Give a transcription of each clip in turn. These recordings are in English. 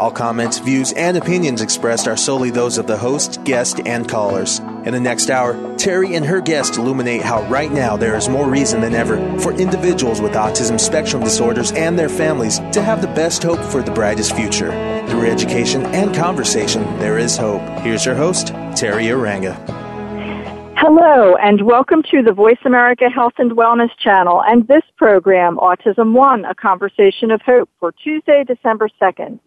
All comments, views, and opinions expressed are solely those of the host, guest, and callers. In the next hour, Terry and her guest illuminate how right now there is more reason than ever for individuals with autism spectrum disorders and their families to have the best hope for the brightest future. Through education and conversation, there is hope. Here's your host, Teri Arranga. Hello, and welcome to the Voice America Health and Wellness channel and this program, Autism One, a conversation of hope for Tuesday, December 2nd.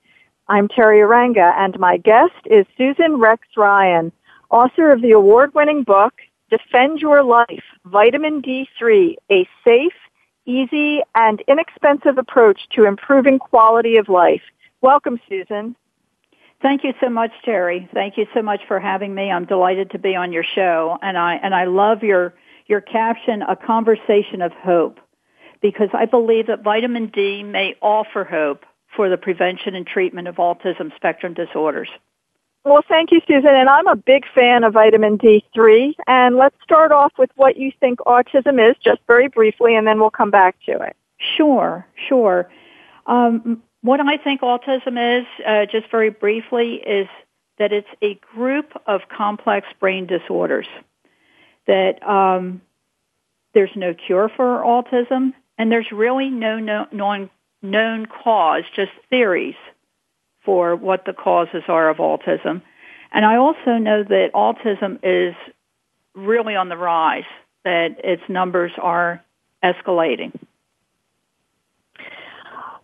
I'm Teri Arranga, and my guest is Susan Rex Ryan, author of the award-winning book, Defend Your Life, Vitamin D3, a safe, easy, and inexpensive approach to improving quality of life. Welcome, Susan. Thank you so much, Terry. Thank you so much for having me. I'm delighted to be on your show, and I and I love your your caption, a conversation of hope, because I believe that vitamin D may offer hope for the prevention and treatment of autism spectrum disorders. Well, thank you, Susan. And I'm a big fan of vitamin D3. And let's start off with what you think autism is, just very briefly, and then we'll come back to it. Sure, sure. Um, what I think autism is, uh, just very briefly, is that it's a group of complex brain disorders. That um, there's no cure for autism, and there's really no, no non known cause, just theories for what the causes are of autism. And I also know that autism is really on the rise, that its numbers are escalating.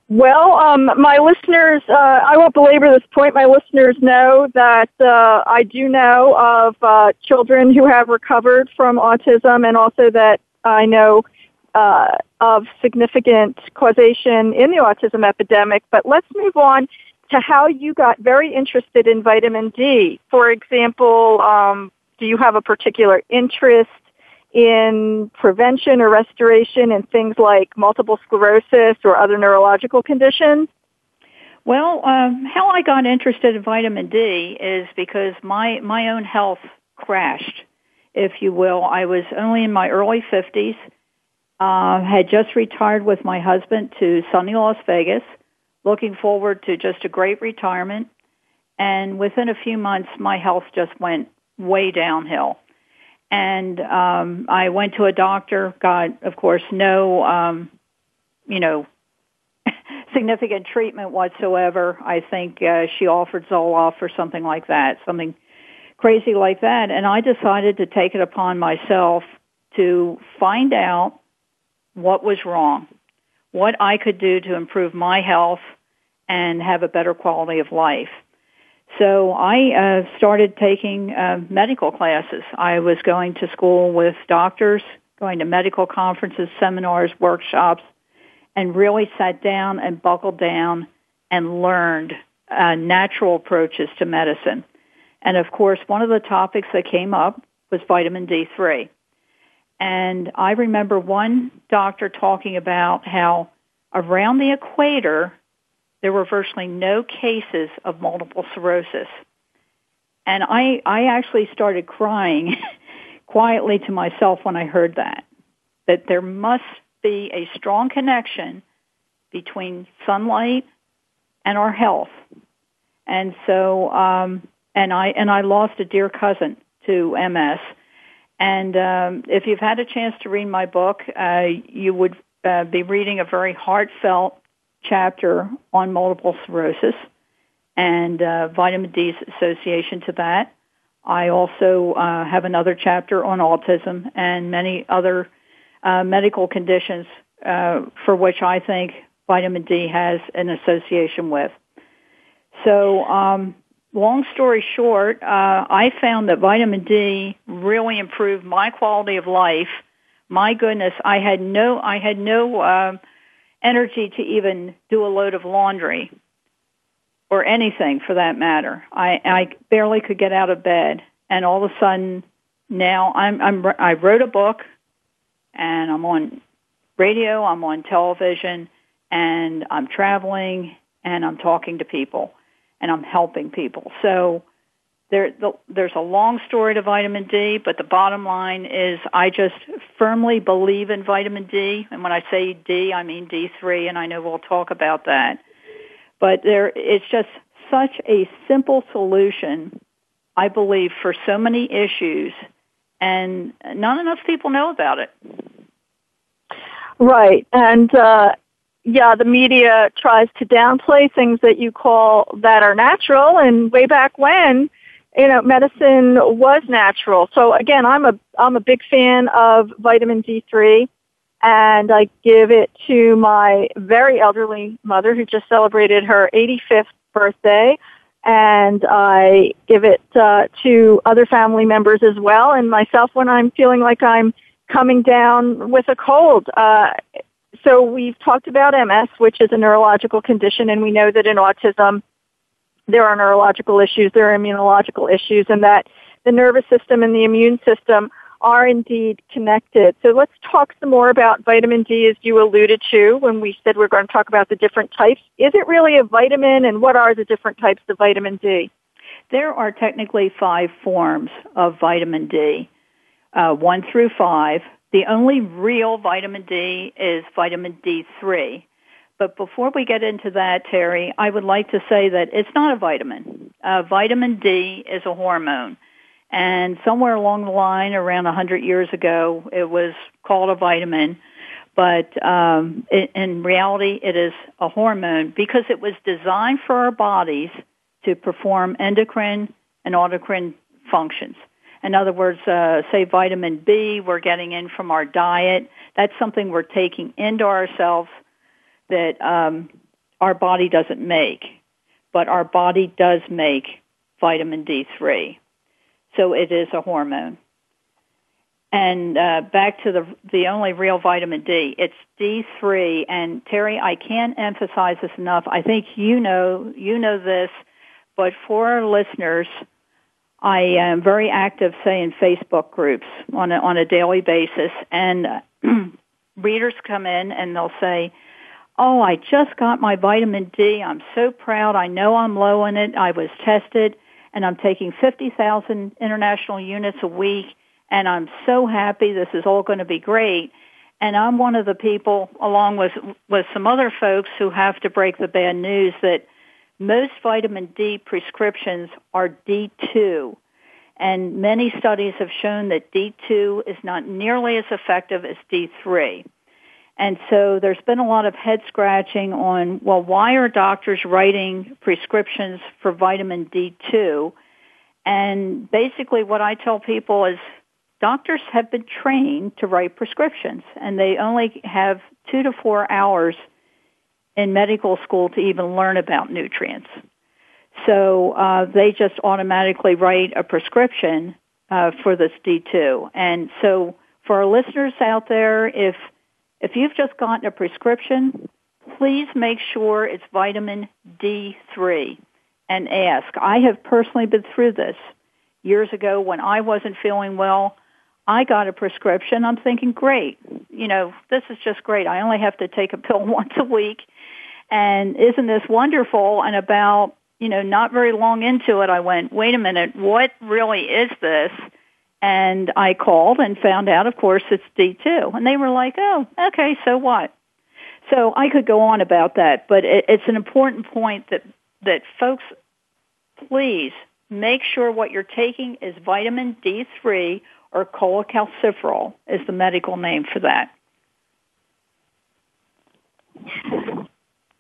Well, um, my listeners, uh, I won't belabor this point. My listeners know that uh, I do know of uh, children who have recovered from autism, and also that I know uh, of significant causation in the autism epidemic. But let's move on to how you got very interested in vitamin D. For example, um, do you have a particular interest in prevention or restoration in things like multiple sclerosis or other neurological conditions? Well, um, how I got interested in vitamin D is because my my own health crashed, if you will. I was only in my early fifties uh, had just retired with my husband to sunny Las Vegas, looking forward to just a great retirement. And within a few months, my health just went way downhill. And um, I went to a doctor, got, of course, no, um, you know, significant treatment whatsoever. I think uh, she offered Zoloft or something like that, something crazy like that. And I decided to take it upon myself to find out what was wrong, what I could do to improve my health and have a better quality of life. So I uh, started taking uh, medical classes. I was going to school with doctors, going to medical conferences, seminars, workshops, and really sat down and buckled down and learned uh, natural approaches to medicine. And of course, one of the topics that came up was vitamin D3. And I remember one doctor talking about how around the equator, there were virtually no cases of multiple sclerosis. And I, I actually started crying quietly to myself when I heard that, that there must be a strong connection between sunlight and our health. And so, um, and I, and I lost a dear cousin to MS and um, if you've had a chance to read my book, uh, you would uh, be reading a very heartfelt chapter on multiple sclerosis and uh, vitamin D's association to that. I also uh, have another chapter on autism and many other uh, medical conditions uh, for which I think vitamin D has an association with. So um, long story short, uh, I found that vitamin D really improved my quality of life. My goodness, I had no, I had no uh, energy to even do a load of laundry or anything for that matter. I, I barely could get out of bed, and all of a sudden, now I'm, I'm I wrote a book, and I'm on radio, I'm on television, and I'm traveling, and I'm talking to people, and I'm helping people. So there, the, there's a long story to vitamin D, but the bottom line is I just firmly believe in vitamin D. And when I say D, I mean D3, and I know we'll talk about that. But there, it's just such a simple solution, I believe, for so many issues, and not enough people know about it. Right, and uh, yeah, the media tries to downplay things that you call that are natural, and way back when you know, medicine was natural. So again, I'm a I'm a big fan of vitamin D3 and I give it to my very elderly mother who just celebrated her 85th birthday and I give it uh, to other family members as well and myself when I'm feeling like I'm coming down with a cold. Uh, so we've talked about MS, which is a neurological condition, and we know that in autism, there are neurological issues, there are immunological issues, and that the nervous system and the immune system are indeed connected. So let's talk some more about vitamin D as you alluded to when we said we're going to talk about the different types. Is it really a vitamin and what are the different types of vitamin D? There are technically five forms of vitamin D, uh, one through five. The only real vitamin D is vitamin D3. But before we get into that, Terry, I would like to say that it's not a vitamin. Uh, vitamin D is a hormone. And somewhere along the line, around 100 years ago, it was called a vitamin. But um, it, in reality, it is a hormone because it was designed for our bodies to perform endocrine and autocrine functions. In other words, uh, say vitamin B, we're getting in from our diet. That's something we're taking into ourselves that um, our body doesn't make, but our body does make vitamin D3. So it is a hormone. And uh, back to the the only real vitamin D, it's D3. And Terry, I can't emphasize this enough. I think you know you know this, but for our listeners, I am very active, say in Facebook groups on a, on a daily basis, and uh, readers come in and they'll say, oh, I just got my vitamin D. I'm so proud. I know I'm low in it. I was tested and I'm taking 50,000 international units a week and I'm so happy. This is all going to be great. And I'm one of the people, along with, with some other folks who have to break the bad news that most vitamin D prescriptions are D2. And many studies have shown that D2 is not nearly as effective as D3. And so there's been a lot of head scratching on, well, why are doctors writing prescriptions for vitamin D2? And basically what I tell people is doctors have been trained to write prescriptions and they only have two to four hours in medical school to even learn about nutrients. So uh, they just automatically write a prescription uh, for this D2. And so for our listeners out there, if if you've just gotten a prescription, please make sure it's vitamin D3 and ask. I have personally been through this. Years ago when I wasn't feeling well, I got a prescription. I'm thinking, great. You know, this is just great. I only have to take a pill once a week. And isn't this wonderful? And about, you know, not very long into it, I went, wait a minute, what really is this? And I called and found out, of course, it's D2. And they were like, oh, okay, so what? So I could go on about that, but it, it's an important point that, that folks, please make sure what you're taking is vitamin D3 or cholecalciferol is the medical name for that.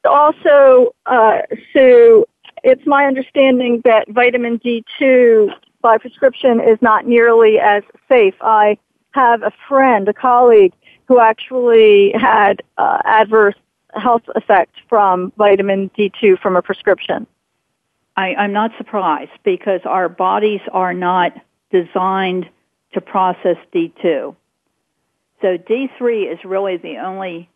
Also, uh, Sue, it's my understanding that vitamin D2 by prescription is not nearly as safe. I have a friend, a colleague, who actually had uh, adverse health effects from vitamin D2 from a prescription. I, I'm not surprised because our bodies are not designed to process D2. So D3 is really the only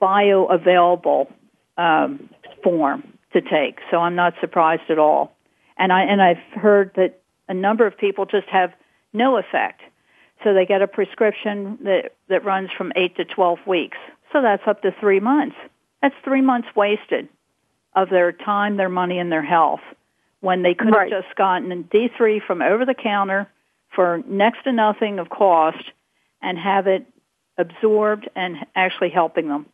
bioavailable um, form to take. So I'm not surprised at all. And I and I've heard that a number of people just have no effect. So they get a prescription that that runs from 8 to 12 weeks. So that's up to 3 months. That's 3 months wasted of their time, their money and their health when they could right. have just gotten a D3 from over the counter for next to nothing of cost and have it absorbed and actually helping them.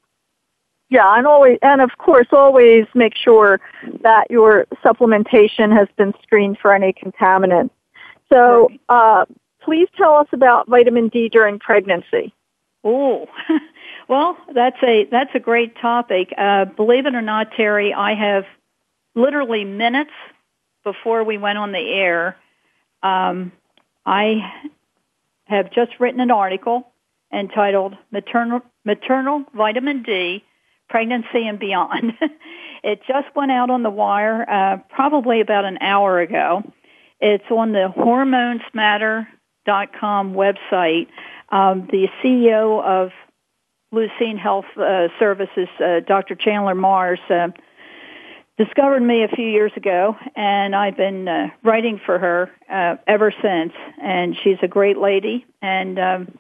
Yeah, and always, and of course, always make sure that your supplementation has been screened for any contaminants. So, uh, please tell us about vitamin D during pregnancy. Oh, well, that's a that's a great topic. Uh, believe it or not, Terry, I have literally minutes before we went on the air. Um, I have just written an article entitled "Maternal Maternal Vitamin D." pregnancy and beyond. it just went out on the wire uh, probably about an hour ago. It's on the hormonesmatter.com website. Um, the CEO of Lucine Health uh, Services, uh, Dr. Chandler Marrs, uh, discovered me a few years ago, and I've been uh, writing for her uh, ever since. And she's a great lady. And um,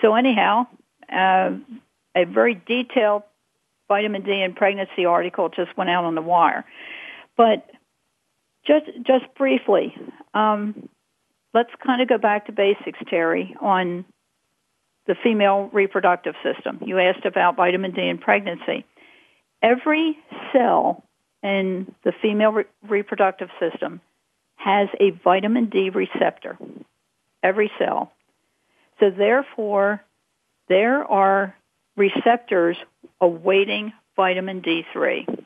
so, anyhow, uh, a very detailed vitamin D and pregnancy article just went out on the wire. But just just briefly, um, let's kind of go back to basics, Terry, on the female reproductive system. You asked about vitamin D in pregnancy. Every cell in the female re- reproductive system has a vitamin D receptor. Every cell. So therefore, there are receptors awaiting vitamin D3.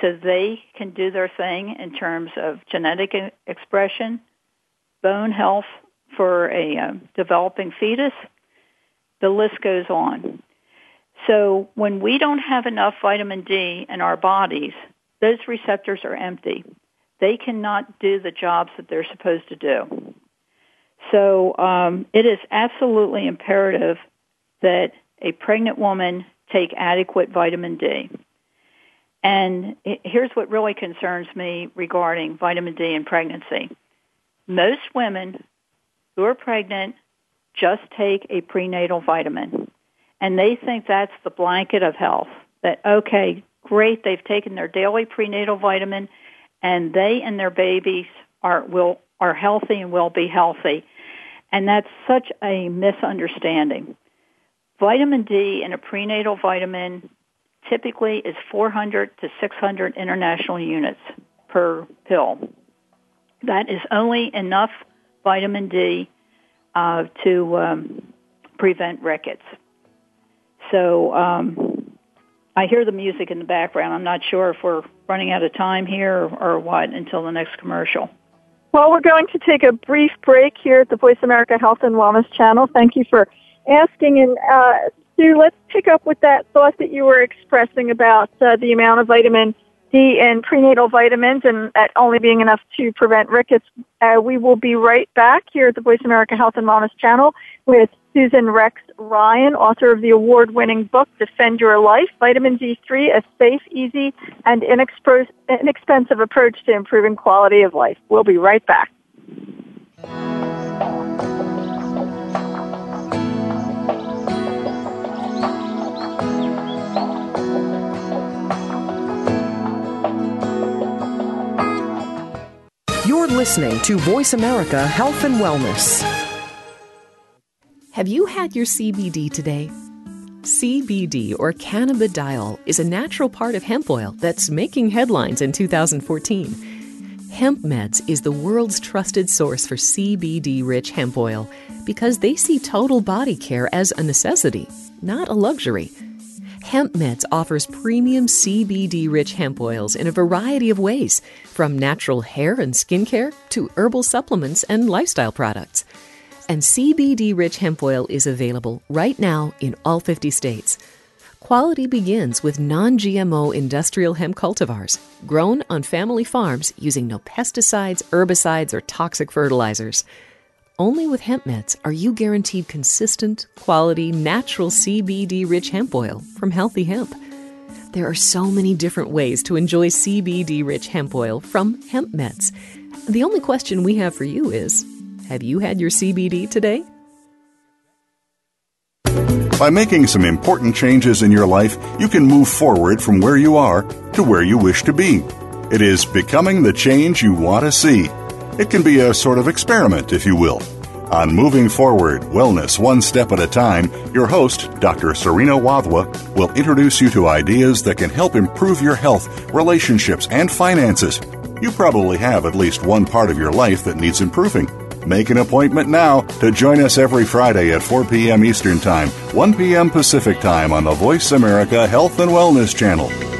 So they can do their thing in terms of genetic expression, bone health for a uh, developing fetus. The list goes on. So when we don't have enough vitamin D in our bodies, those receptors are empty. They cannot do the jobs that they're supposed to do. So um, it is absolutely imperative that a pregnant woman take adequate vitamin D. And here's what really concerns me regarding vitamin D in pregnancy. Most women who are pregnant just take a prenatal vitamin. And they think that's the blanket of health. That, okay, great, they've taken their daily prenatal vitamin and they and their babies are, will, are healthy and will be healthy. And that's such a misunderstanding. Vitamin D in a prenatal vitamin typically is 400 to 600 international units per pill. That is only enough vitamin D uh, to um, prevent rickets. So um, I hear the music in the background. I'm not sure if we're running out of time here or, or what until the next commercial. Well, we're going to take a brief break here at the Voice America Health and Wellness channel. Thank you for asking. And uh, Sue, let's pick up with that thought that you were expressing about uh, the amount of vitamin D in prenatal vitamins and that only being enough to prevent rickets. Uh, we will be right back here at the Voice America Health and Wellness channel with Susan Rex Ryan, author of the award-winning book Defend Your Life, Vitamin D3, a safe, easy, and inexpensive approach to improving quality of life. We'll be right back. Listening to Voice America Health and Wellness. Have you had your CBD today? CBD or cannabidiol is a natural part of hemp oil that's making headlines in 2014. Hemp Meds is the world's trusted source for CBD rich hemp oil because they see total body care as a necessity, not a luxury. HempMeds offers premium CBD rich hemp oils in a variety of ways, from natural hair and skincare to herbal supplements and lifestyle products. And CBD rich hemp oil is available right now in all 50 states. Quality begins with non GMO industrial hemp cultivars grown on family farms using no pesticides, herbicides, or toxic fertilizers. Only with hemp meds are you guaranteed consistent, quality, natural CBD rich hemp oil from healthy hemp. There are so many different ways to enjoy CBD rich hemp oil from hemp meds. The only question we have for you is Have you had your CBD today? By making some important changes in your life, you can move forward from where you are to where you wish to be. It is becoming the change you want to see. It can be a sort of experiment, if you will. On Moving Forward Wellness One Step at a Time, your host, Dr. Serena Wadhwa, will introduce you to ideas that can help improve your health, relationships, and finances. You probably have at least one part of your life that needs improving. Make an appointment now to join us every Friday at 4 p.m. Eastern Time, 1 p.m. Pacific Time on the Voice America Health and Wellness Channel.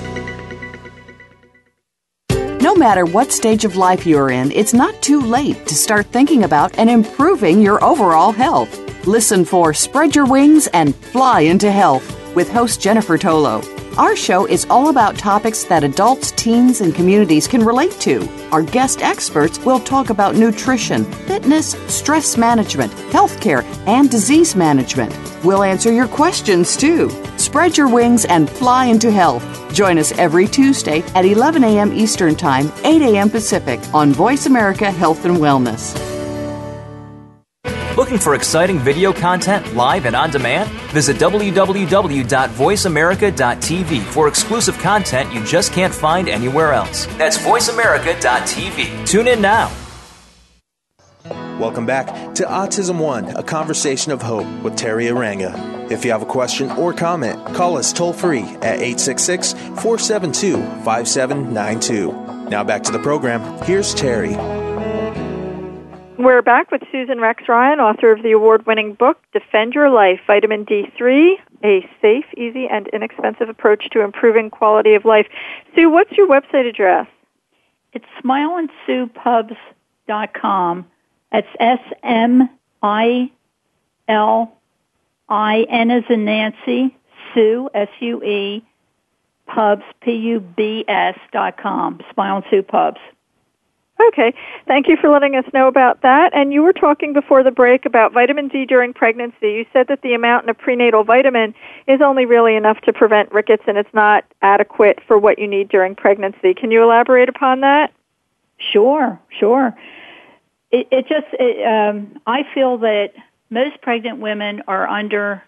No matter what stage of life you're in, it's not too late to start thinking about and improving your overall health. Listen for Spread Your Wings and Fly into Health with host Jennifer Tolo. Our show is all about topics that adults, teens, and communities can relate to. Our guest experts will talk about nutrition, fitness, stress management, healthcare, and disease management. We'll answer your questions too. Spread your wings and fly into health. Join us every Tuesday at 11 a.m. Eastern Time, 8 a.m. Pacific on Voice America Health and Wellness. Looking for exciting video content live and on demand? Visit www.voiceamerica.tv for exclusive content you just can't find anywhere else. That's voiceamerica.tv. Tune in now. Welcome back to Autism One, a conversation of hope with Teri Arranga. If you have a question or comment, call us toll free at 866 472 5792. Now back to the program. Here's Terry. We're back with Susan Rex Ryan, author of the award winning book, Defend Your Life Vitamin D3, a safe, easy, and inexpensive approach to improving quality of life. Sue, what's your website address? It's smilinsuepubs.com. That's S M I L I N as in Nancy, Sue, S U E, pubs, P U B S dot com, Smilin Sue Pubs. Okay. Thank you for letting us know about that. And you were talking before the break about vitamin D during pregnancy. You said that the amount in a prenatal vitamin is only really enough to prevent rickets and it's not adequate for what you need during pregnancy. Can you elaborate upon that? Sure, sure. It, it just, it, um, I feel that most pregnant women are under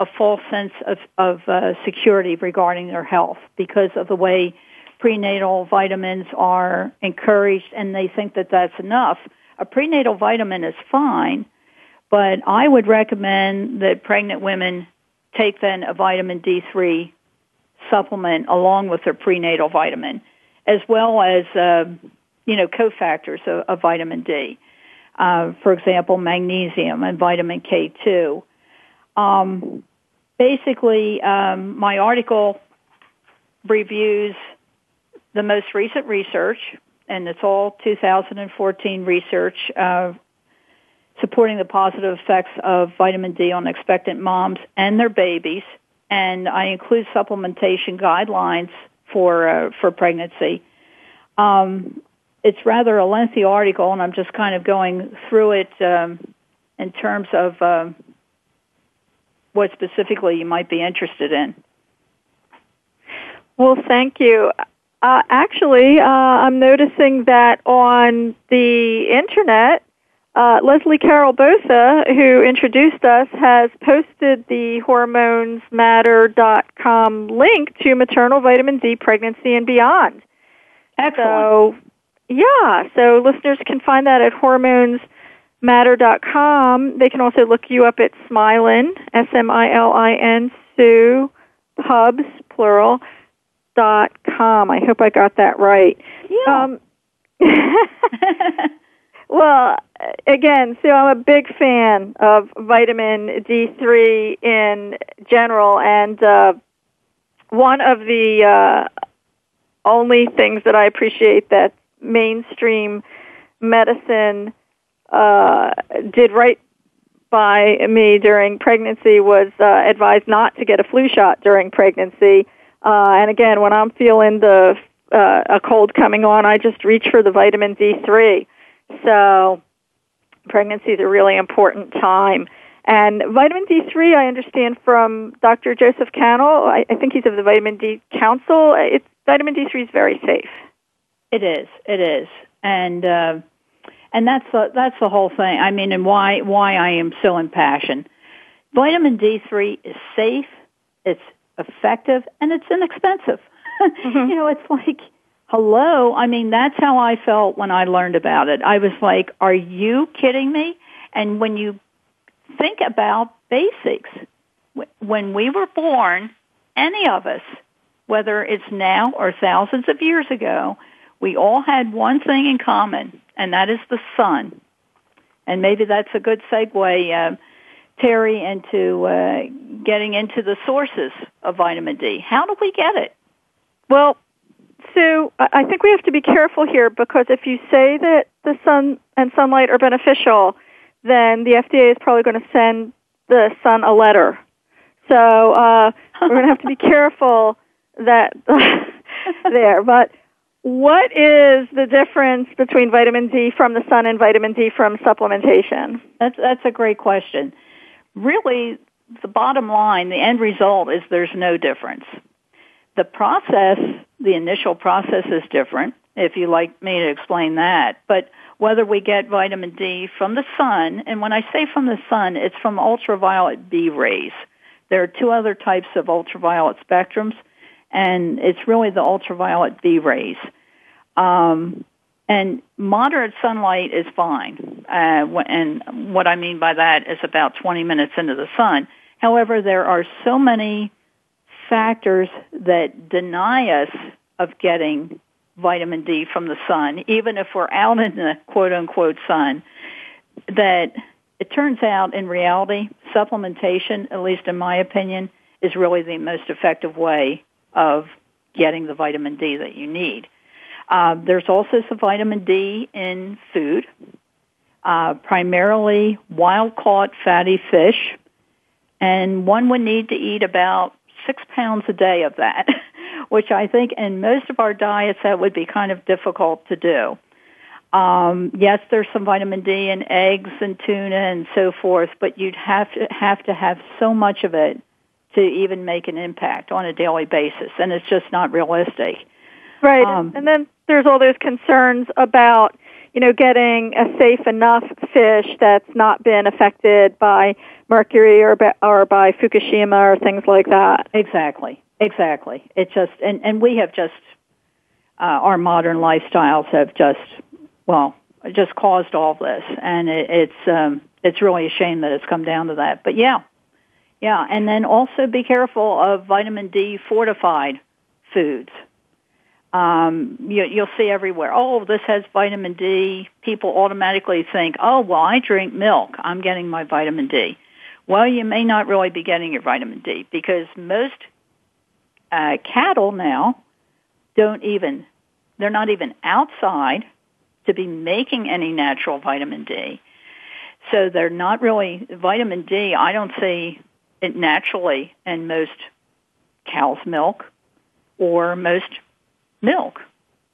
a false sense of, of uh, security regarding their health because of the way prenatal vitamins are encouraged and they think that that's enough. A prenatal vitamin is fine, but I would recommend that pregnant women take then a vitamin D3 supplement along with their prenatal vitamin, as well as, uh, you know, cofactors of, of vitamin D. Uh, for example, magnesium and vitamin K2. Um, basically, um, my article reviews the most recent research, and it's all 2014 research, uh, supporting the positive effects of vitamin D on expectant moms and their babies. And I include supplementation guidelines for uh, for pregnancy. Um, it's rather a lengthy article, and I'm just kind of going through it um, in terms of uh, what specifically you might be interested in. Well, thank you. Uh, actually, uh, I'm noticing that on the internet, uh, Leslie Carol Botha, who introduced us, has posted the hormonesmatter.com link to maternal vitamin D pregnancy and beyond. Excellent. So, yeah, so listeners can find that at hormonesmatter.com. They can also look you up at Smilin, S-M-I-L-I-N, Sue, Pubs, plural, dot com. I hope I got that right. Yeah. Um, well, again, so I'm a big fan of vitamin D3 in general, and uh, one of the uh, only things that I appreciate that mainstream medicine uh, did right by me during pregnancy was uh, advised not to get a flu shot during pregnancy uh, and again, when I'm feeling the uh, a cold coming on, I just reach for the vitamin D3. So pregnancy is a really important time. And vitamin D3, I understand from Dr. Joseph Cannell, I, I think he's of the Vitamin D Council, it's, vitamin D3 is very safe. It is. It is. And, uh, and that's the, that's the whole thing. I mean, and why, why I am so impassioned. Vitamin D3 is safe, it's effective, and it's inexpensive. Mm-hmm. you know, it's like, hello. I mean, that's how I felt when I learned about it. I was like, are you kidding me? And when you think about basics, when we were born, any of us, whether it's now or thousands of years ago, we all had one thing in common, and that is the sun. And maybe that's a good segue, uh, Terry, into uh, getting into the sources of vitamin D. How do we get it? Well, so I think we have to be careful here because if you say that the sun and sunlight are beneficial, then the FDA is probably going to send the sun a letter. So uh, we're going to have to be careful that there. But what is the difference between vitamin D from the sun and vitamin D from supplementation? That's that's a great question. Really, the bottom line, the end result is there's no difference. The process, the initial process is different. If you like me to explain that, but whether we get vitamin D from the sun, and when I say from the sun, it's from ultraviolet B rays. There are two other types of ultraviolet spectrums, and it's really the ultraviolet B rays. Um, and moderate sunlight is fine. Uh, and what I mean by that is about 20 minutes into the sun. However, there are so many factors that deny us of getting vitamin D from the sun, even if we're out in the quote unquote sun, that it turns out in reality, supplementation, at least in my opinion, is really the most effective way of getting the vitamin D that you need. Uh, there's also some vitamin D in food, uh, primarily wild caught fatty fish, and one would need to eat about six pounds a day of that. which I think in most of our diets that would be kind of difficult to do. Um, yes, there's some vitamin D in eggs and tuna and so forth, but you'd have to have to have so much of it to even make an impact on a daily basis, and it's just not realistic. Right, um, and then there's all those concerns about you know getting a safe enough fish that's not been affected by mercury or by, or by Fukushima or things like that. Exactly. Exactly. It just and and we have just uh, our modern lifestyles have just well just caused all this, and it, it's um, it's really a shame that it's come down to that. But yeah, yeah, and then also be careful of vitamin D fortified foods. Um, you, you'll see everywhere. Oh, this has vitamin D. People automatically think, oh, well, I drink milk. I'm getting my vitamin D. Well, you may not really be getting your vitamin D because most uh, cattle now don't even, they're not even outside to be making any natural vitamin D. So they're not really, vitamin D, I don't see it naturally in most cow's milk or most milk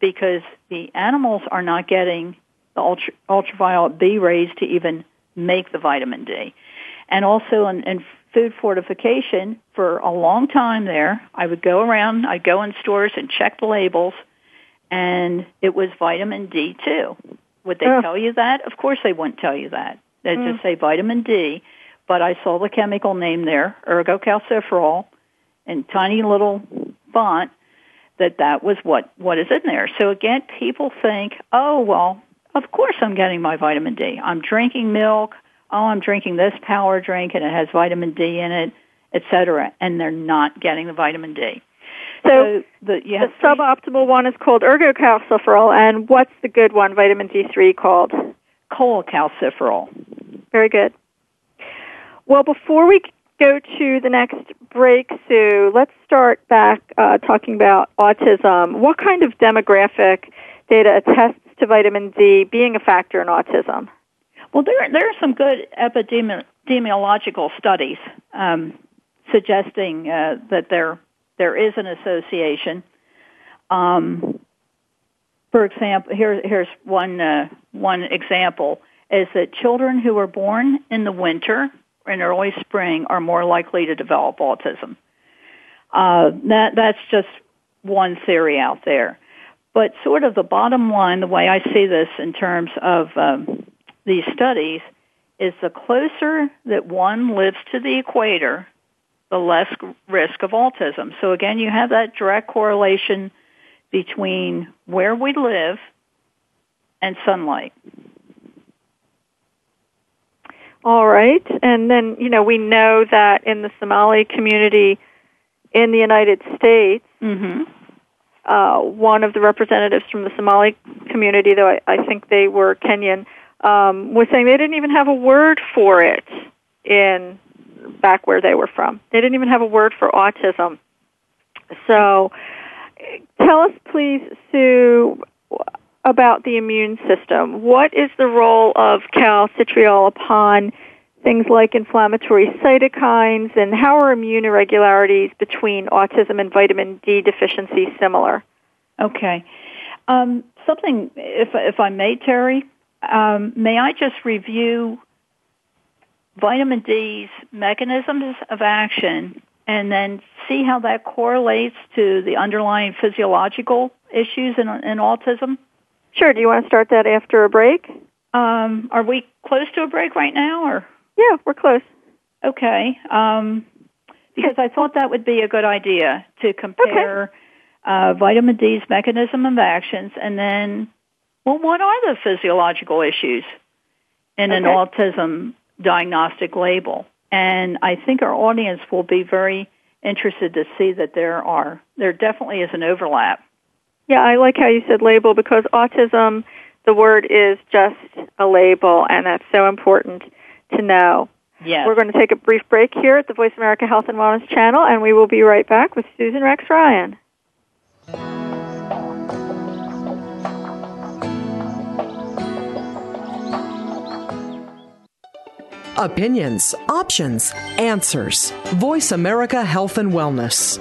because the animals are not getting the ultra, ultraviolet B rays to even make the vitamin D. And also in, in food fortification for a long time there. I would go around, I'd go in stores and check the labels, and it was vitamin D2. Would they oh. tell you that? Of course they wouldn't tell you that. They'd mm. just say vitamin D, but I saw the chemical name there, ergocalciferol, in tiny little font, that that was what, what is in there. So again, people think, oh, well, of course I'm getting my vitamin D. I'm drinking milk oh, I'm drinking this power drink and it has vitamin D in it, etc., and they're not getting the vitamin D. So, so the, the suboptimal one is called ergocalciferol, and what's the good one, vitamin D3, called? Cholecalciferol. Very good. Well, before we go to the next break, Sue, let's start back uh, talking about autism. What kind of demographic data attests to vitamin D being a factor in autism? Well, there there are some good epidemiological studies um, suggesting uh, that there there is an association. Um, for example, here here's one uh, one example. is that children who are born in the winter and early spring are more likely to develop autism. Uh, that that's just one theory out there. But sort of the bottom line, the way I see this in terms of um, these studies, is the closer that one lives to the equator, the less risk of autism. So again, you have that direct correlation between where we live and sunlight. All right. And then, you know, we know that in the Somali community in the United States, mm-hmm. uh, one of the representatives from the Somali community, though I, I think they were Kenyan, um, was saying they didn't even have a word for it in back where they were from. They didn't even have a word for autism. So, tell us, please, Sue, about the immune system. What is the role of calcitriol upon things like inflammatory cytokines, and how are immune irregularities between autism and vitamin D deficiency similar? Okay. Um, something, if, if I may, Terry, um, may I just review vitamin D's mechanisms of action and then see how that correlates to the underlying physiological issues in, in autism? Sure. Do you want to start that after a break? Um, are we close to a break right now, or? Yeah, we're close. Okay. Um, because I thought that would be a good idea to compare okay. uh, vitamin D's mechanism of actions, and then, well, what are the physiological issues in okay. an autism diagnostic label? And I think our audience will be very interested to see that there are there definitely is an overlap yeah, I like how you said label because autism, the word is just a label, and that's so important to know. Yes. We're going to take a brief break here at the Voice America Health and Wellness channel, and we will be right back with Susan Rex Ryan. Opinions, options, answers. Voice America Health and Wellness.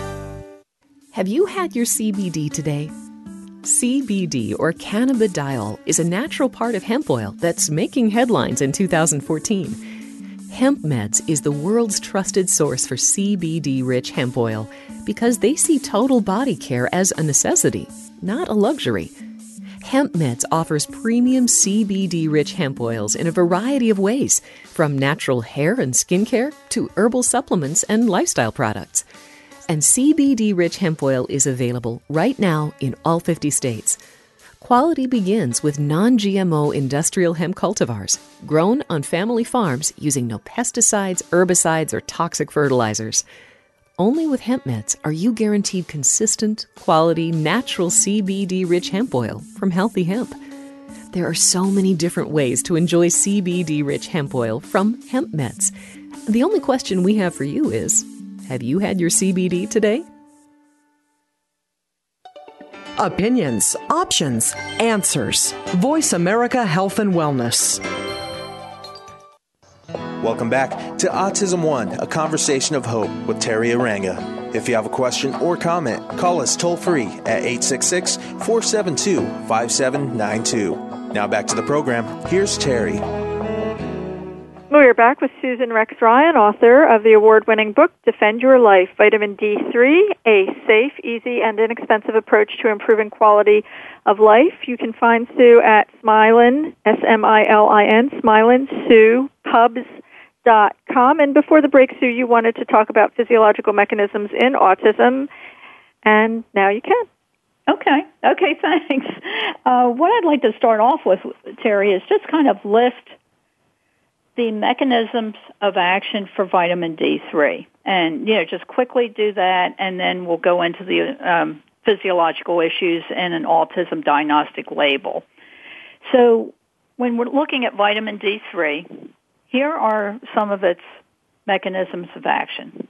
Have you had your CBD today? CBD or cannabidiol is a natural part of hemp oil that's making headlines in 2014. Hemp Meds is the world's trusted source for CBD rich hemp oil because they see total body care as a necessity, not a luxury. Hemp Meds offers premium CBD rich hemp oils in a variety of ways, from natural hair and skincare to herbal supplements and lifestyle products and CBD rich hemp oil is available right now in all 50 states. Quality begins with non GMO industrial hemp cultivars grown on family farms using no pesticides, herbicides, or toxic fertilizers. Only with hemp meds are you guaranteed consistent, quality, natural CBD rich hemp oil from healthy hemp. There are so many different ways to enjoy CBD rich hemp oil from hemp meds. The only question we have for you is have you had your CBD today? Opinions, options, answers. Voice America Health and Wellness. Welcome back to Autism One, a conversation of hope with Teri Arranga. If you have a question or comment, call us toll free at 866 472 5792. Now back to the program. Here's Terry. We are back with Susan Rex Ryan, author of the award winning book, Defend Your Life Vitamin D3, a safe, easy, and inexpensive approach to improving quality of life. You can find Sue at Smilin, S M I L I N, Smilin, Sue, Pubs.com. And before the break, Sue, you wanted to talk about physiological mechanisms in autism, and now you can. Okay. Okay, thanks. Uh, what I'd like to start off with, Terry, is just kind of list the mechanisms of action for vitamin D3. And, you know, just quickly do that, and then we'll go into the um, physiological issues and an autism diagnostic label. So when we're looking at vitamin D3, here are some of its mechanisms of action.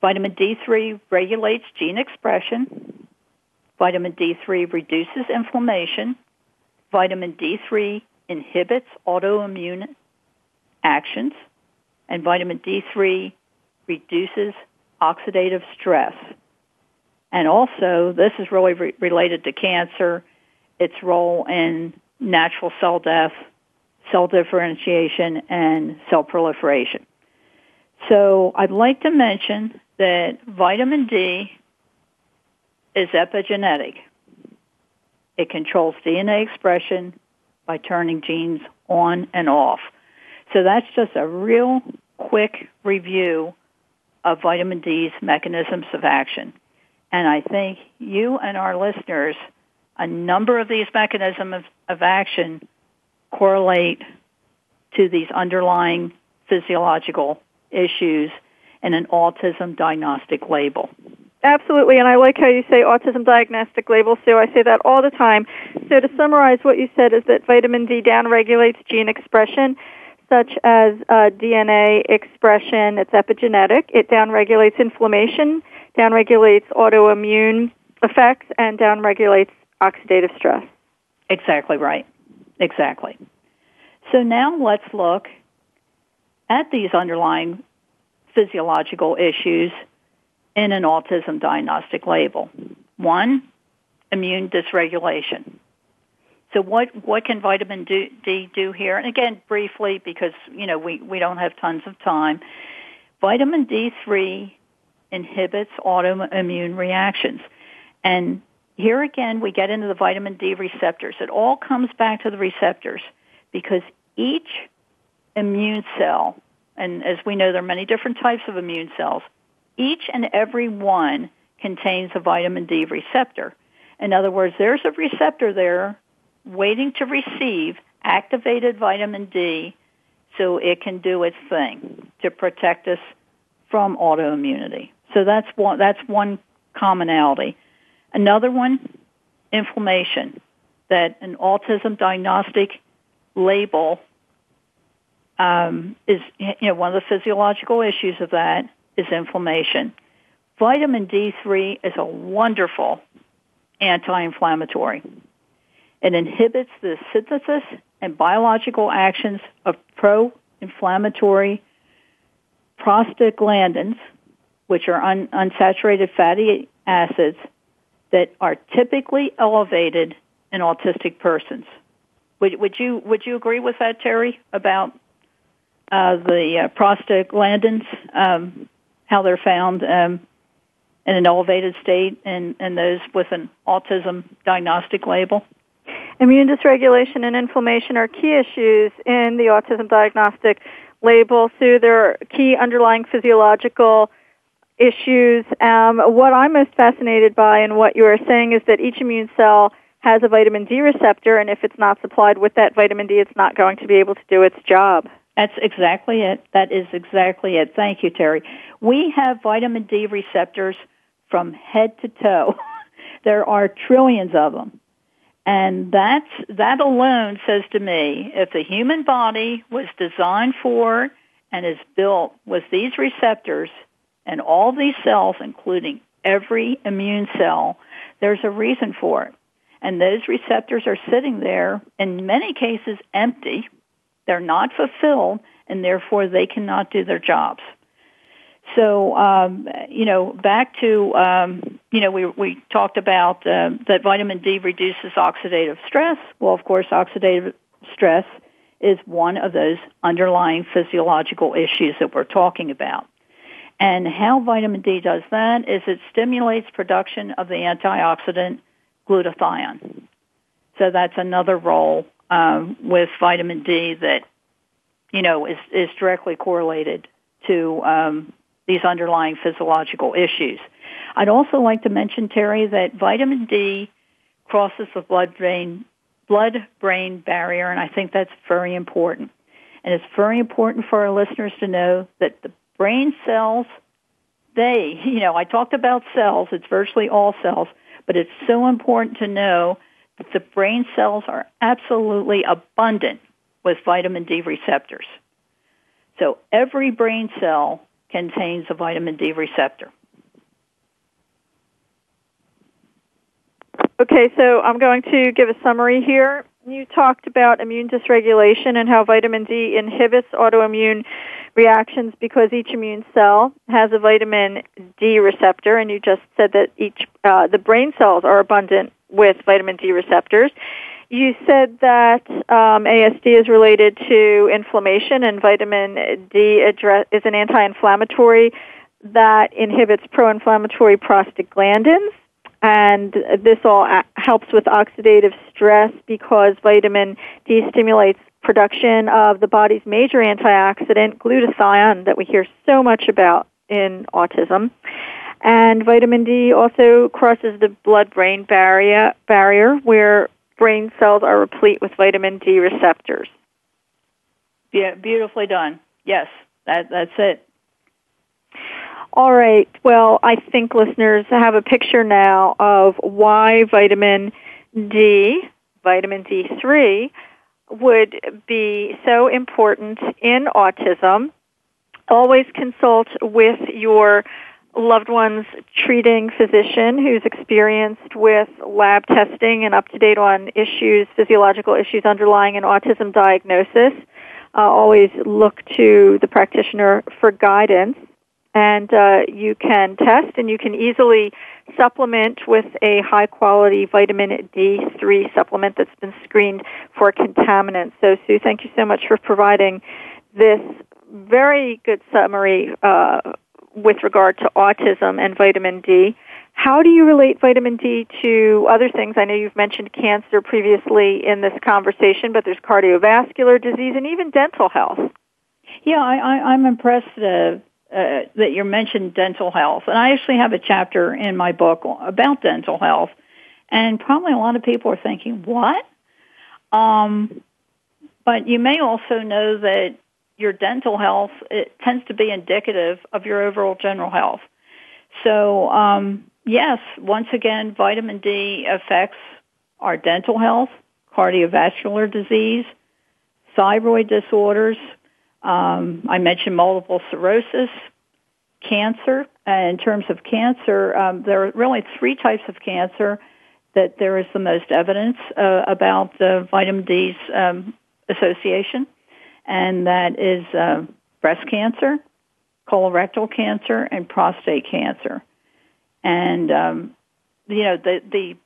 Vitamin D3 regulates gene expression. Vitamin D3 reduces inflammation. Vitamin D3 inhibits autoimmune actions. And vitamin D3 reduces oxidative stress. And also, this is really re- related to cancer, its role in natural cell death, cell differentiation, and cell proliferation. So I'd like to mention that vitamin D is epigenetic. It controls DNA expression by turning genes on and off. So that's just a real quick review of vitamin D's mechanisms of action. And I think you and our listeners, a number of these mechanisms of action correlate to these underlying physiological issues in an autism diagnostic label. Absolutely, and I like how you say autism diagnostic label, Sue. I say that all the time. So to summarize, what you said is that vitamin D downregulates gene expression, such as uh, DNA expression. It's epigenetic. It downregulates inflammation, downregulates autoimmune effects, and downregulates oxidative stress. Exactly right. Exactly. So now let's look at these underlying physiological issues in an autism diagnostic label. One, immune dysregulation. So what what can vitamin D do here? And again, briefly, because you know we we don't have tons of time. Vitamin D3 inhibits autoimmune reactions, and here again we get into the vitamin D receptors. It all comes back to the receptors because each immune cell, and as we know, there are many different types of immune cells. Each and every one contains a vitamin D receptor. In other words, there's a receptor there waiting to receive activated vitamin D so it can do its thing to protect us from autoimmunity. So that's one, that's one commonality. Another one, inflammation, that an autism diagnostic label um, is, you know, one of the physiological issues of that is inflammation. Vitamin D3 is a wonderful anti-inflammatory. It inhibits the synthesis and biological actions of pro-inflammatory prostaglandins, which are un- unsaturated fatty acids that are typically elevated in autistic persons. Would, would you would you agree with that, Teri, about uh, the uh, prostaglandins, um, how they're found um, in an elevated state in, in those with an autism diagnostic label? Immune dysregulation and inflammation are key issues in the autism diagnostic label. So there are key underlying physiological issues. Um, what I'm most fascinated by and what you are saying is that each immune cell has a vitamin D receptor, and if it's not supplied with that vitamin D, it's not going to be able to do its job. That's exactly it. That is exactly it. Thank you, Teri. We have vitamin D receptors from head to toe. there are trillions of them. And that's, that alone says to me, if the human body was designed for and is built with these receptors and all these cells, including every immune cell, there's a reason for it. And those receptors are sitting there, in many cases, empty. They're not fulfilled, and therefore they cannot do their jobs. So, um, you know, back to, um, you know, we, we talked about uh, that vitamin D reduces oxidative stress. Well, of course, oxidative stress is one of those underlying physiological issues that we're talking about. And how vitamin D does that is it stimulates production of the antioxidant glutathione. So that's another role um, with vitamin D that, you know, is, is directly correlated to um, these underlying physiological issues. I'd also like to mention, Teri, that vitamin D crosses the blood-brain blood-brain barrier, and I think that's very important. And it's very important for our listeners to know that the brain cells, they, you know, I talked about cells, it's virtually all cells, but it's so important to know that the brain cells are absolutely abundant with vitamin D receptors. So every brain cell contains a vitamin D receptor. Okay, so I'm going to give a summary here. You talked about immune dysregulation and how vitamin D inhibits autoimmune reactions because each immune cell has a vitamin D receptor, and you just said that each uh, the brain cells are abundant with vitamin D receptors. You said that um, ASD is related to inflammation, and vitamin D address, is an anti-inflammatory that inhibits pro-inflammatory prostaglandins and this all helps with oxidative stress because vitamin D stimulates production of the body's major antioxidant, glutathione, that we hear so much about in autism. And vitamin D also crosses the blood-brain barrier, barrier where brain cells are replete with vitamin D receptors. Yeah, beautifully done. Yes, that, that's it. All right. Well, I think listeners have a picture now of why vitamin D, vitamin D3, would be so important in autism. Always consult with your loved one's treating physician who's experienced with lab testing and up to date on issues, physiological issues underlying an autism diagnosis. Uh, always look to the practitioner for guidance and uh, you can test and you can easily supplement with a high quality vitamin D3 supplement that's been screened for contaminants. So, Sue, thank you so much for providing this very good summary uh, with regard to autism and vitamin D. How do you relate vitamin D to other things? I know you've mentioned cancer previously in this conversation, but there's cardiovascular disease and even dental health. Yeah, I, am I'm impressed uh, uh, that you mentioned dental health, and I actually have a chapter in my book about dental health, and probably a lot of people are thinking, "What?" Um, but you may also know that your dental health it tends to be indicative of your overall general health. So, um, yes, once again, vitamin D affects our dental health, cardiovascular disease, thyroid disorders, um, I mentioned multiple sclerosis, cancer. In terms of cancer, um, there are really three types of cancer that there is the most evidence uh, about the vitamin D's um, association, and that is uh, breast cancer, colorectal cancer, and prostate cancer. And um, you know the the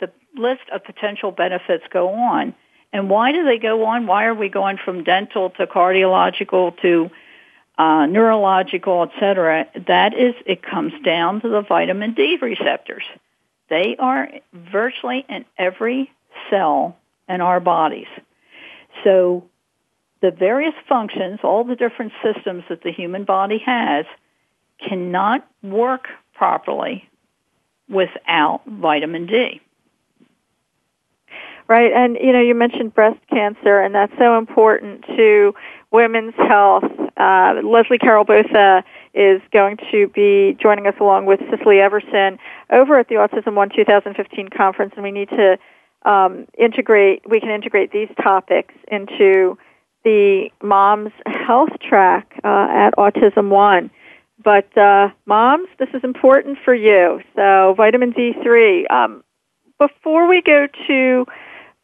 the list of potential benefits go on. And why do they go on? Why are we going from dental to cardiological to uh, neurological, et cetera? That is, it comes down to the vitamin D receptors. They are virtually in every cell in our bodies. So the various functions, all the different systems that the human body has, cannot work properly without vitamin D. Right, and you know, you mentioned breast cancer, and that's so important to women's health. Uh, Leslie Carol Botha is going to be joining us along with Cicely Everson over at the Autism One 2015 conference, and we need to um, integrate. We can integrate these topics into the mom's health track uh, at Autism One. But uh, moms, this is important for you. So vitamin D3. Um, before we go to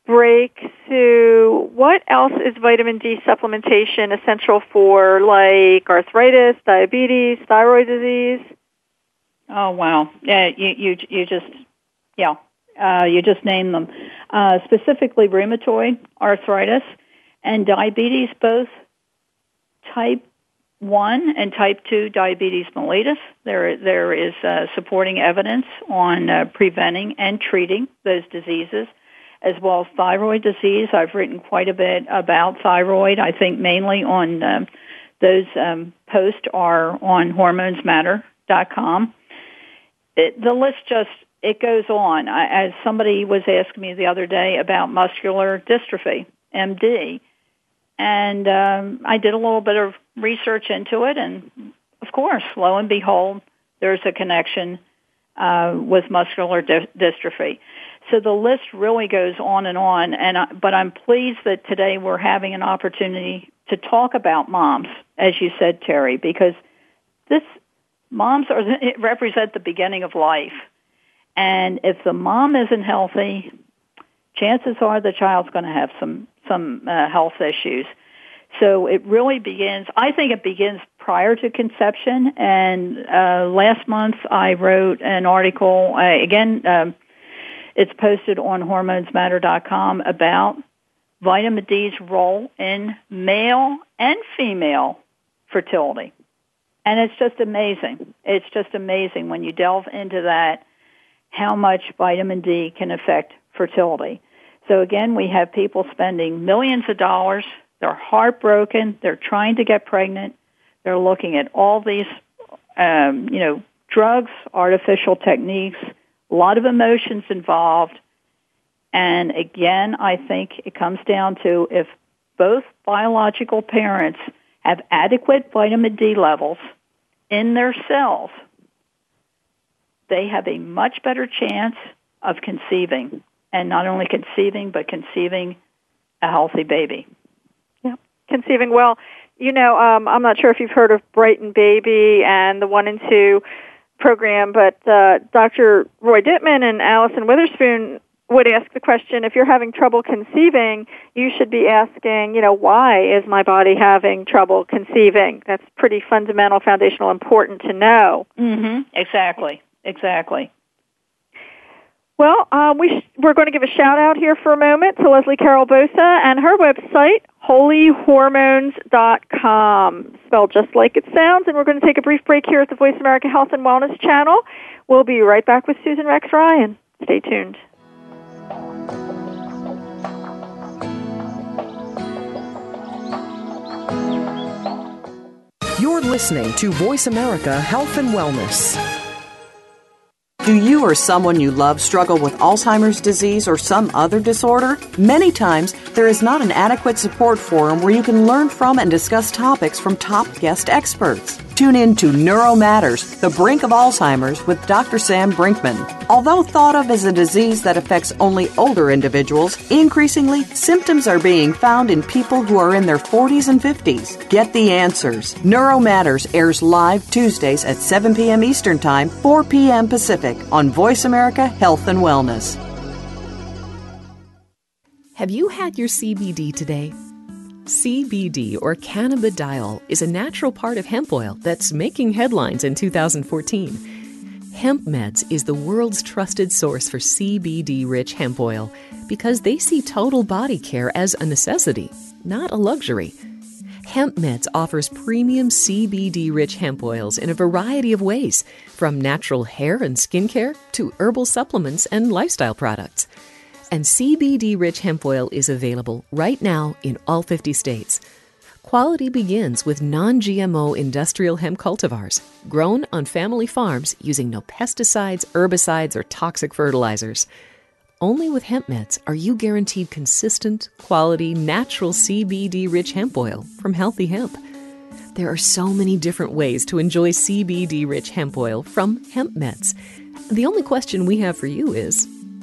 break to what else is vitamin D supplementation essential for, like arthritis, diabetes, thyroid disease? Oh wow! Yeah, you you you just yeah, uh, you just name them. Uh, specifically, rheumatoid arthritis and diabetes, both type one and type two diabetes mellitus. There there is uh, supporting evidence on uh, preventing and treating those diseases as well as thyroid disease. I've written quite a bit about thyroid. I think mainly on um, those um, posts are on hormonesmatter.com. It, the list just it goes on. I, as somebody was asking me the other day about muscular dystrophy, MD, and um, I did a little bit of research into it, and of course, lo and behold, there's a connection uh, with muscular di- dystrophy. So the list really goes on and on. And I, but I'm pleased that today we're having an opportunity to talk about moms, as you said, Teri, because this moms are represent the beginning of life. And if the mom isn't healthy, chances are the child's going to have some some uh, health issues. So it really begins. I think it begins prior to conception. And uh, last month I wrote an article. Uh, again, um, it's posted on hormonesmatter.com about vitamin D's role in male and female fertility. And it's just amazing. It's just amazing when you delve into that how much vitamin D can affect fertility. So again, we have people spending millions of dollars. They're heartbroken. They're trying to get pregnant. They're looking at all these, um, you know, drugs, artificial techniques, a lot of emotions involved. And again, I think it comes down to if both biological parents have adequate vitamin D levels in their cells, they have a much better chance of conceiving. And not only conceiving, but conceiving a healthy baby. Yeah, conceiving well. You know, um, I'm not sure if you've heard of Brighten Baby and the one and two program, but uh, Dr. Roy Dittman and Alison Witherspoon would ask the question if you're having trouble conceiving, you should be asking, you know, why is my body having trouble conceiving? That's pretty fundamental, foundational, important to know. Mm-hmm. Exactly. Exactly. Well, um, we sh- we're going to give a shout out here for a moment to Leslie Carol Botha and her website, holyhormones.com, spelled just like it sounds. And we're going to take a brief break here at the Voice America Health and Wellness channel. We'll be right back with Susan Rex Ryan. Stay tuned. You're listening to Voice America Health and Wellness. Do you or someone you love struggle with Alzheimer's disease or some other disorder? Many times, there is not an adequate support forum where you can learn from and discuss topics from top guest experts. Tune in to Neuro Matters, The Brink of Alzheimer's with Dr. Sam Brinkman. Although thought of as a disease that affects only older individuals, increasingly symptoms are being found in people who are in their 40s and 50s. Get the answers. Neuro Matters airs live Tuesdays at 7 p.m. Eastern Time, 4 p.m. Pacific on Voice America Health and Wellness. Have you had your CBD today? CBD or cannabidiol is a natural part of hemp oil that's making headlines in 2014. Hemp Meds is the world's trusted source for CBD rich hemp oil because they see total body care as a necessity, not a luxury. Hemp Meds offers premium CBD rich hemp oils in a variety of ways, from natural hair and skincare to herbal supplements and lifestyle products and CBD rich hemp oil is available right now in all 50 states. Quality begins with non GMO industrial hemp cultivars grown on family farms using no pesticides, herbicides, or toxic fertilizers. Only with hemp meds are you guaranteed consistent, quality, natural CBD rich hemp oil from healthy hemp. There are so many different ways to enjoy CBD rich hemp oil from hemp meds. The only question we have for you is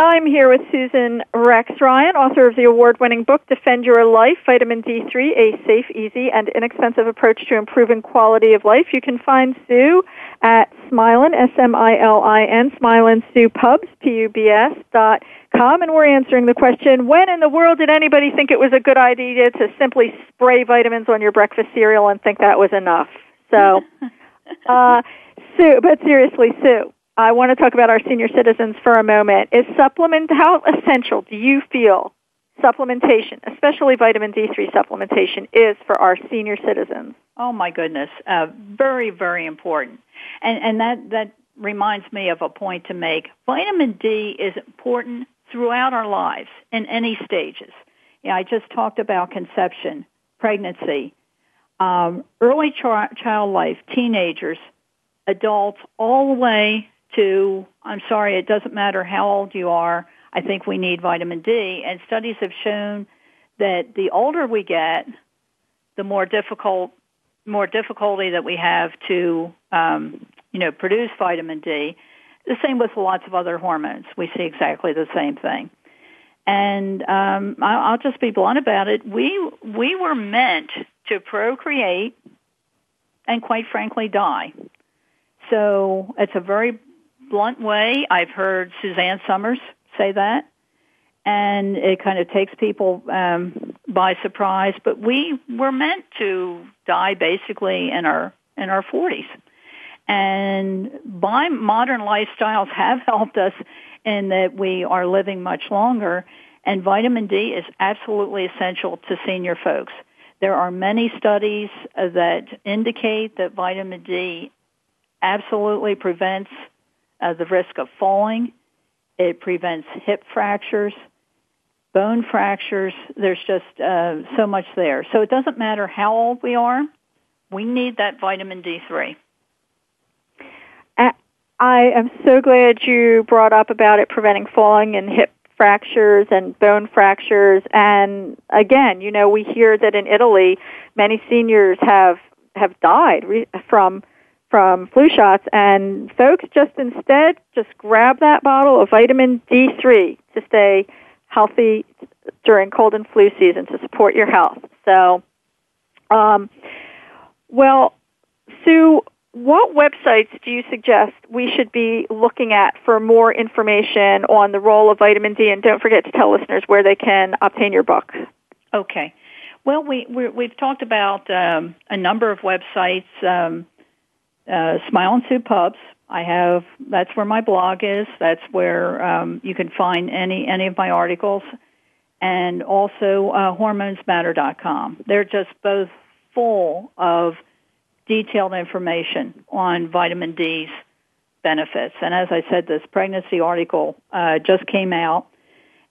I'm here with Susan Rex Ryan, author of the award winning book, Defend Your Life Vitamin D3, a safe, easy, and inexpensive approach to improving quality of life. You can find Sue at Smilin, S M I L I N, Smilin Sue Pubs, P U B S dot com, and we're answering the question when in the world did anybody think it was a good idea to simply spray vitamins on your breakfast cereal and think that was enough? So, uh, Sue, but seriously, Sue. I want to talk about our senior citizens for a moment. Is supplement how essential do you feel supplementation, especially vitamin D3 supplementation, is for our senior citizens? Oh my goodness, uh, very very important, and and that that reminds me of a point to make. Vitamin D is important throughout our lives in any stages. Yeah, I just talked about conception, pregnancy, um, early ch- child life, teenagers, adults, all the way to, I'm sorry, it doesn't matter how old you are. I think we need vitamin D. And studies have shown that the older we get, the more difficult, more difficulty that we have to, um, you know, produce vitamin D. The same with lots of other hormones. We see exactly the same thing. And um, I'll just be blunt about it. We we were meant to procreate and, quite frankly, die. So it's a very blunt way. I've heard Suzanne Somers say that, and it kind of takes people um, by surprise. But we were meant to die basically in our in our 40s, and by modern lifestyles have helped us in that we are living much longer. And vitamin D is absolutely essential to senior folks. There are many studies uh, that indicate that vitamin D absolutely prevents uh, the risk of falling. It prevents hip fractures, bone fractures. There's just uh, so much there. So it doesn't matter how old we are. We need that vitamin D3. I am so glad you brought up about it preventing falling and hip fractures and bone fractures. And again, you know, we hear that in Italy, many seniors have have died from from flu shots, and folks just instead just grab that bottle of vitamin D3 to stay healthy during cold and flu season to support your health. So, um, well, Sue, what websites do you suggest we should be looking at for more information on the role of vitamin D? And don't forget to tell listeners where they can obtain your book. Okay. Well, we, we have talked about um, a number of websites. Um, uh, Smilin Sue Pubs. I have that's where my blog is. That's where um, you can find any any of my articles, and also uh, hormonesmatter.com. They're just both full of detailed information on vitamin D's benefits. And as I said, this pregnancy article uh, just came out,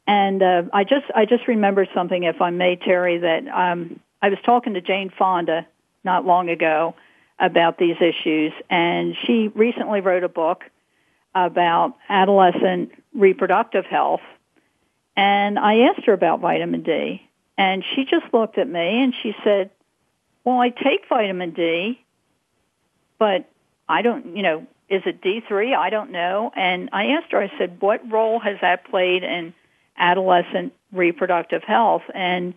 and uh, I just I just remembered something, if I may, Teri, that um, I was talking to Jane Fonda not long ago about these issues. And she recently wrote a book about adolescent reproductive health. And I asked her about vitamin D. And she just looked at me and she said, well, I take vitamin D, but I don't, you know, is it D3? I don't know. And I asked her, I said, what role has that played in adolescent reproductive health? And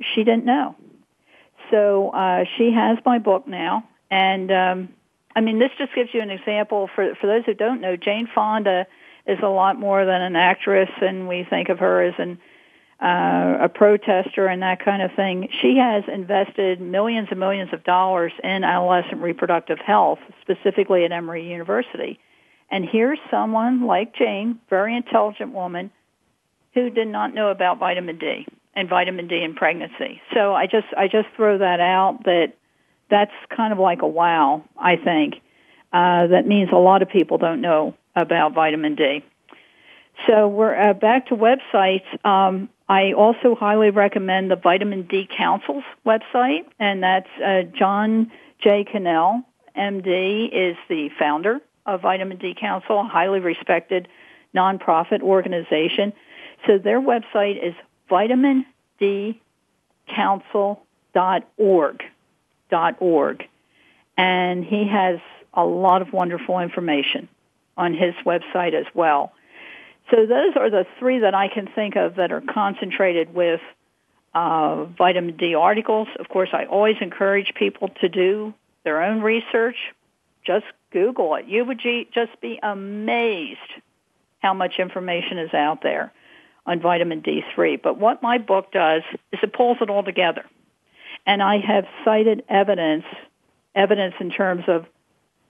she didn't know. So uh, she has my book now, and um, I mean, this just gives you an example for for those who don't know. Jane Fonda is a lot more than an actress, and we think of her as an uh, a protester and that kind of thing. She has invested millions and millions of dollars in adolescent reproductive health, specifically at Emory University. And here's someone like Jane, very intelligent woman, who did not know about vitamin D and vitamin D in pregnancy. So I just I just throw that out that that's kind of like a wow, I think. Uh, that means a lot of people don't know about vitamin D. So we're uh, back to websites. Um, I also highly recommend the Vitamin D Council's website, and that's uh, John J. Cannell, MD, is the founder of Vitamin D Council, a highly respected nonprofit organization. So their website is vitamindcouncil.org org, and he has a lot of wonderful information on his website as well. So those are the three that I can think of that are concentrated with uh, vitamin D articles. Of course, I always encourage people to do their own research. Just Google it. You would just be amazed how much information is out there on vitamin D3. But what my book does is it pulls it all together. And I have cited evidence, evidence in terms of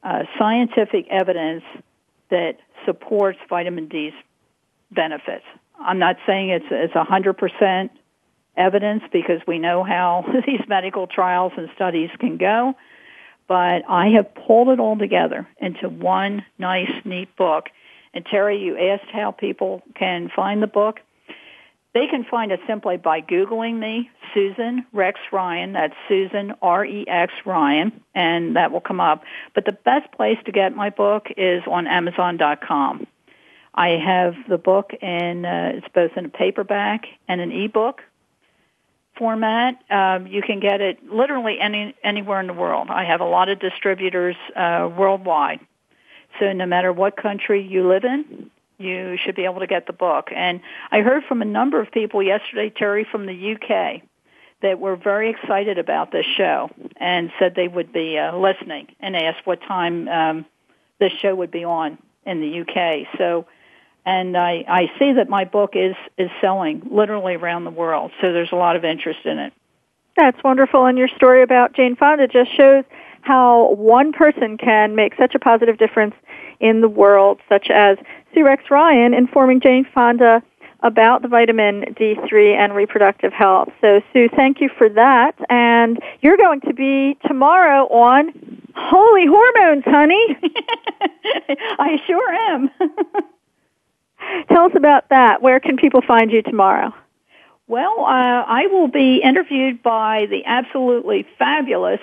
uh, scientific evidence that supports vitamin D's benefits. I'm not saying it's it's 100% evidence because we know how these medical trials and studies can go, but I have pulled it all together into one nice, neat book. And Teri, you asked how people can find the book. They can find it simply by Googling me, Susan Rex Ryan. That's Susan R-E-X Ryan, and that will come up. But the best place to get my book is on Amazon.com. I have the book in, uh, it's both in a paperback and an ebook format. Um, you can get it literally any, anywhere in the world. I have a lot of distributors uh, worldwide. So no matter what country you live in, you should be able to get the book. And I heard from a number of people yesterday, Teri, from the UK, that were very excited about this show and said they would be uh, listening and asked what time um, this show would be on in the UK. So, and I, I see that my book is is selling literally around the world. So there's a lot of interest in it. That's wonderful. And your story about Jane Fonda just shows how one person can make such a positive difference in the world, such as Sue Rex Ryan informing Jane Fonda about the vitamin D3 and reproductive health. So, Sue, thank you for that. And you're going to be tomorrow on Holy Hormones, honey. I sure am. Tell us about that. Where can people find you tomorrow? Well, uh, I will be interviewed by the absolutely fabulous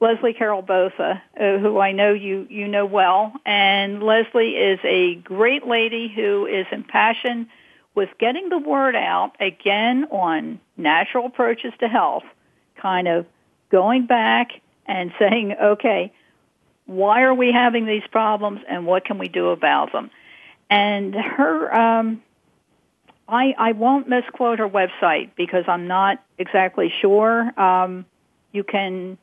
Leslie Carol Botha, uh, who I know you, you know well. And Leslie is a great lady who is impassioned with getting the word out again on natural approaches to health, kind of going back and saying, okay, why are we having these problems and what can we do about them? And her, um, I, I won't misquote her website because I'm not exactly sure. Um, you can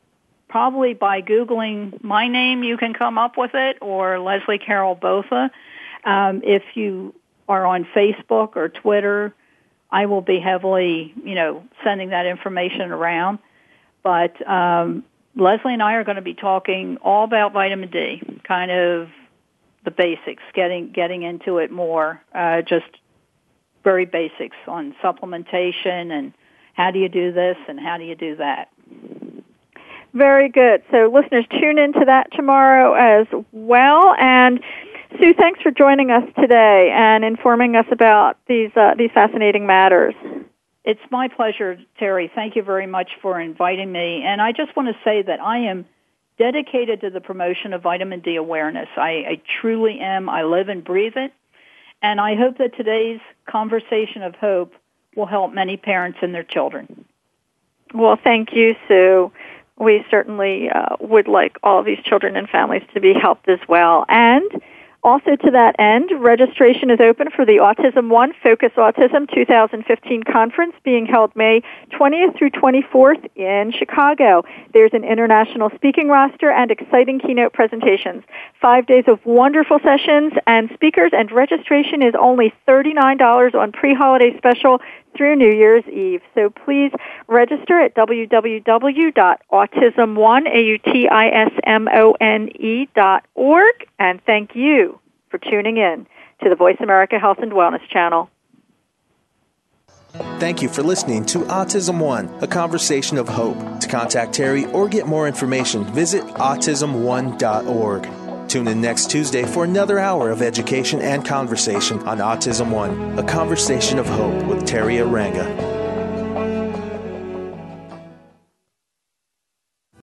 probably by Googling my name, you can come up with it, or Leslie Carol Botha. Um, if you are on Facebook or Twitter, I will be heavily, you know, sending that information around. But um, Leslie and I are going to be talking all about vitamin D, kind of the basics, getting getting into it more, uh, just very basics on supplementation and how do you do this and how do you do that. Very good. So listeners, tune into that tomorrow as well. And Sue, thanks for joining us today and informing us about these uh, these fascinating matters. It's my pleasure, Teri. Thank you very much for inviting me. And I just want to say that I am dedicated to the promotion of vitamin D awareness. I, I truly am. I live and breathe it. And I hope that today's conversation of hope will help many parents and their children. Well, thank you, Sue we certainly uh, would like all of these children and families to be helped as well. And also to that end, registration is open for the Autism One Focus Autism 2015 conference being held May 20th through 24th in Chicago. There's an international speaking roster and exciting keynote presentations. Five days of wonderful sessions and speakers and registration is only $39 on pre-holiday special through New Year's Eve. So please register at www.autismone, A-U-T-I-S-M-O-N-E dot org. And thank you for tuning in to the Voice America Health and Wellness channel. Thank you for listening to Autism One, a conversation of hope. To contact Teri or get more information, visit autismone.org. Tune in next Tuesday for another hour of education and conversation on Autism One, a conversation of hope with Teri Arranga.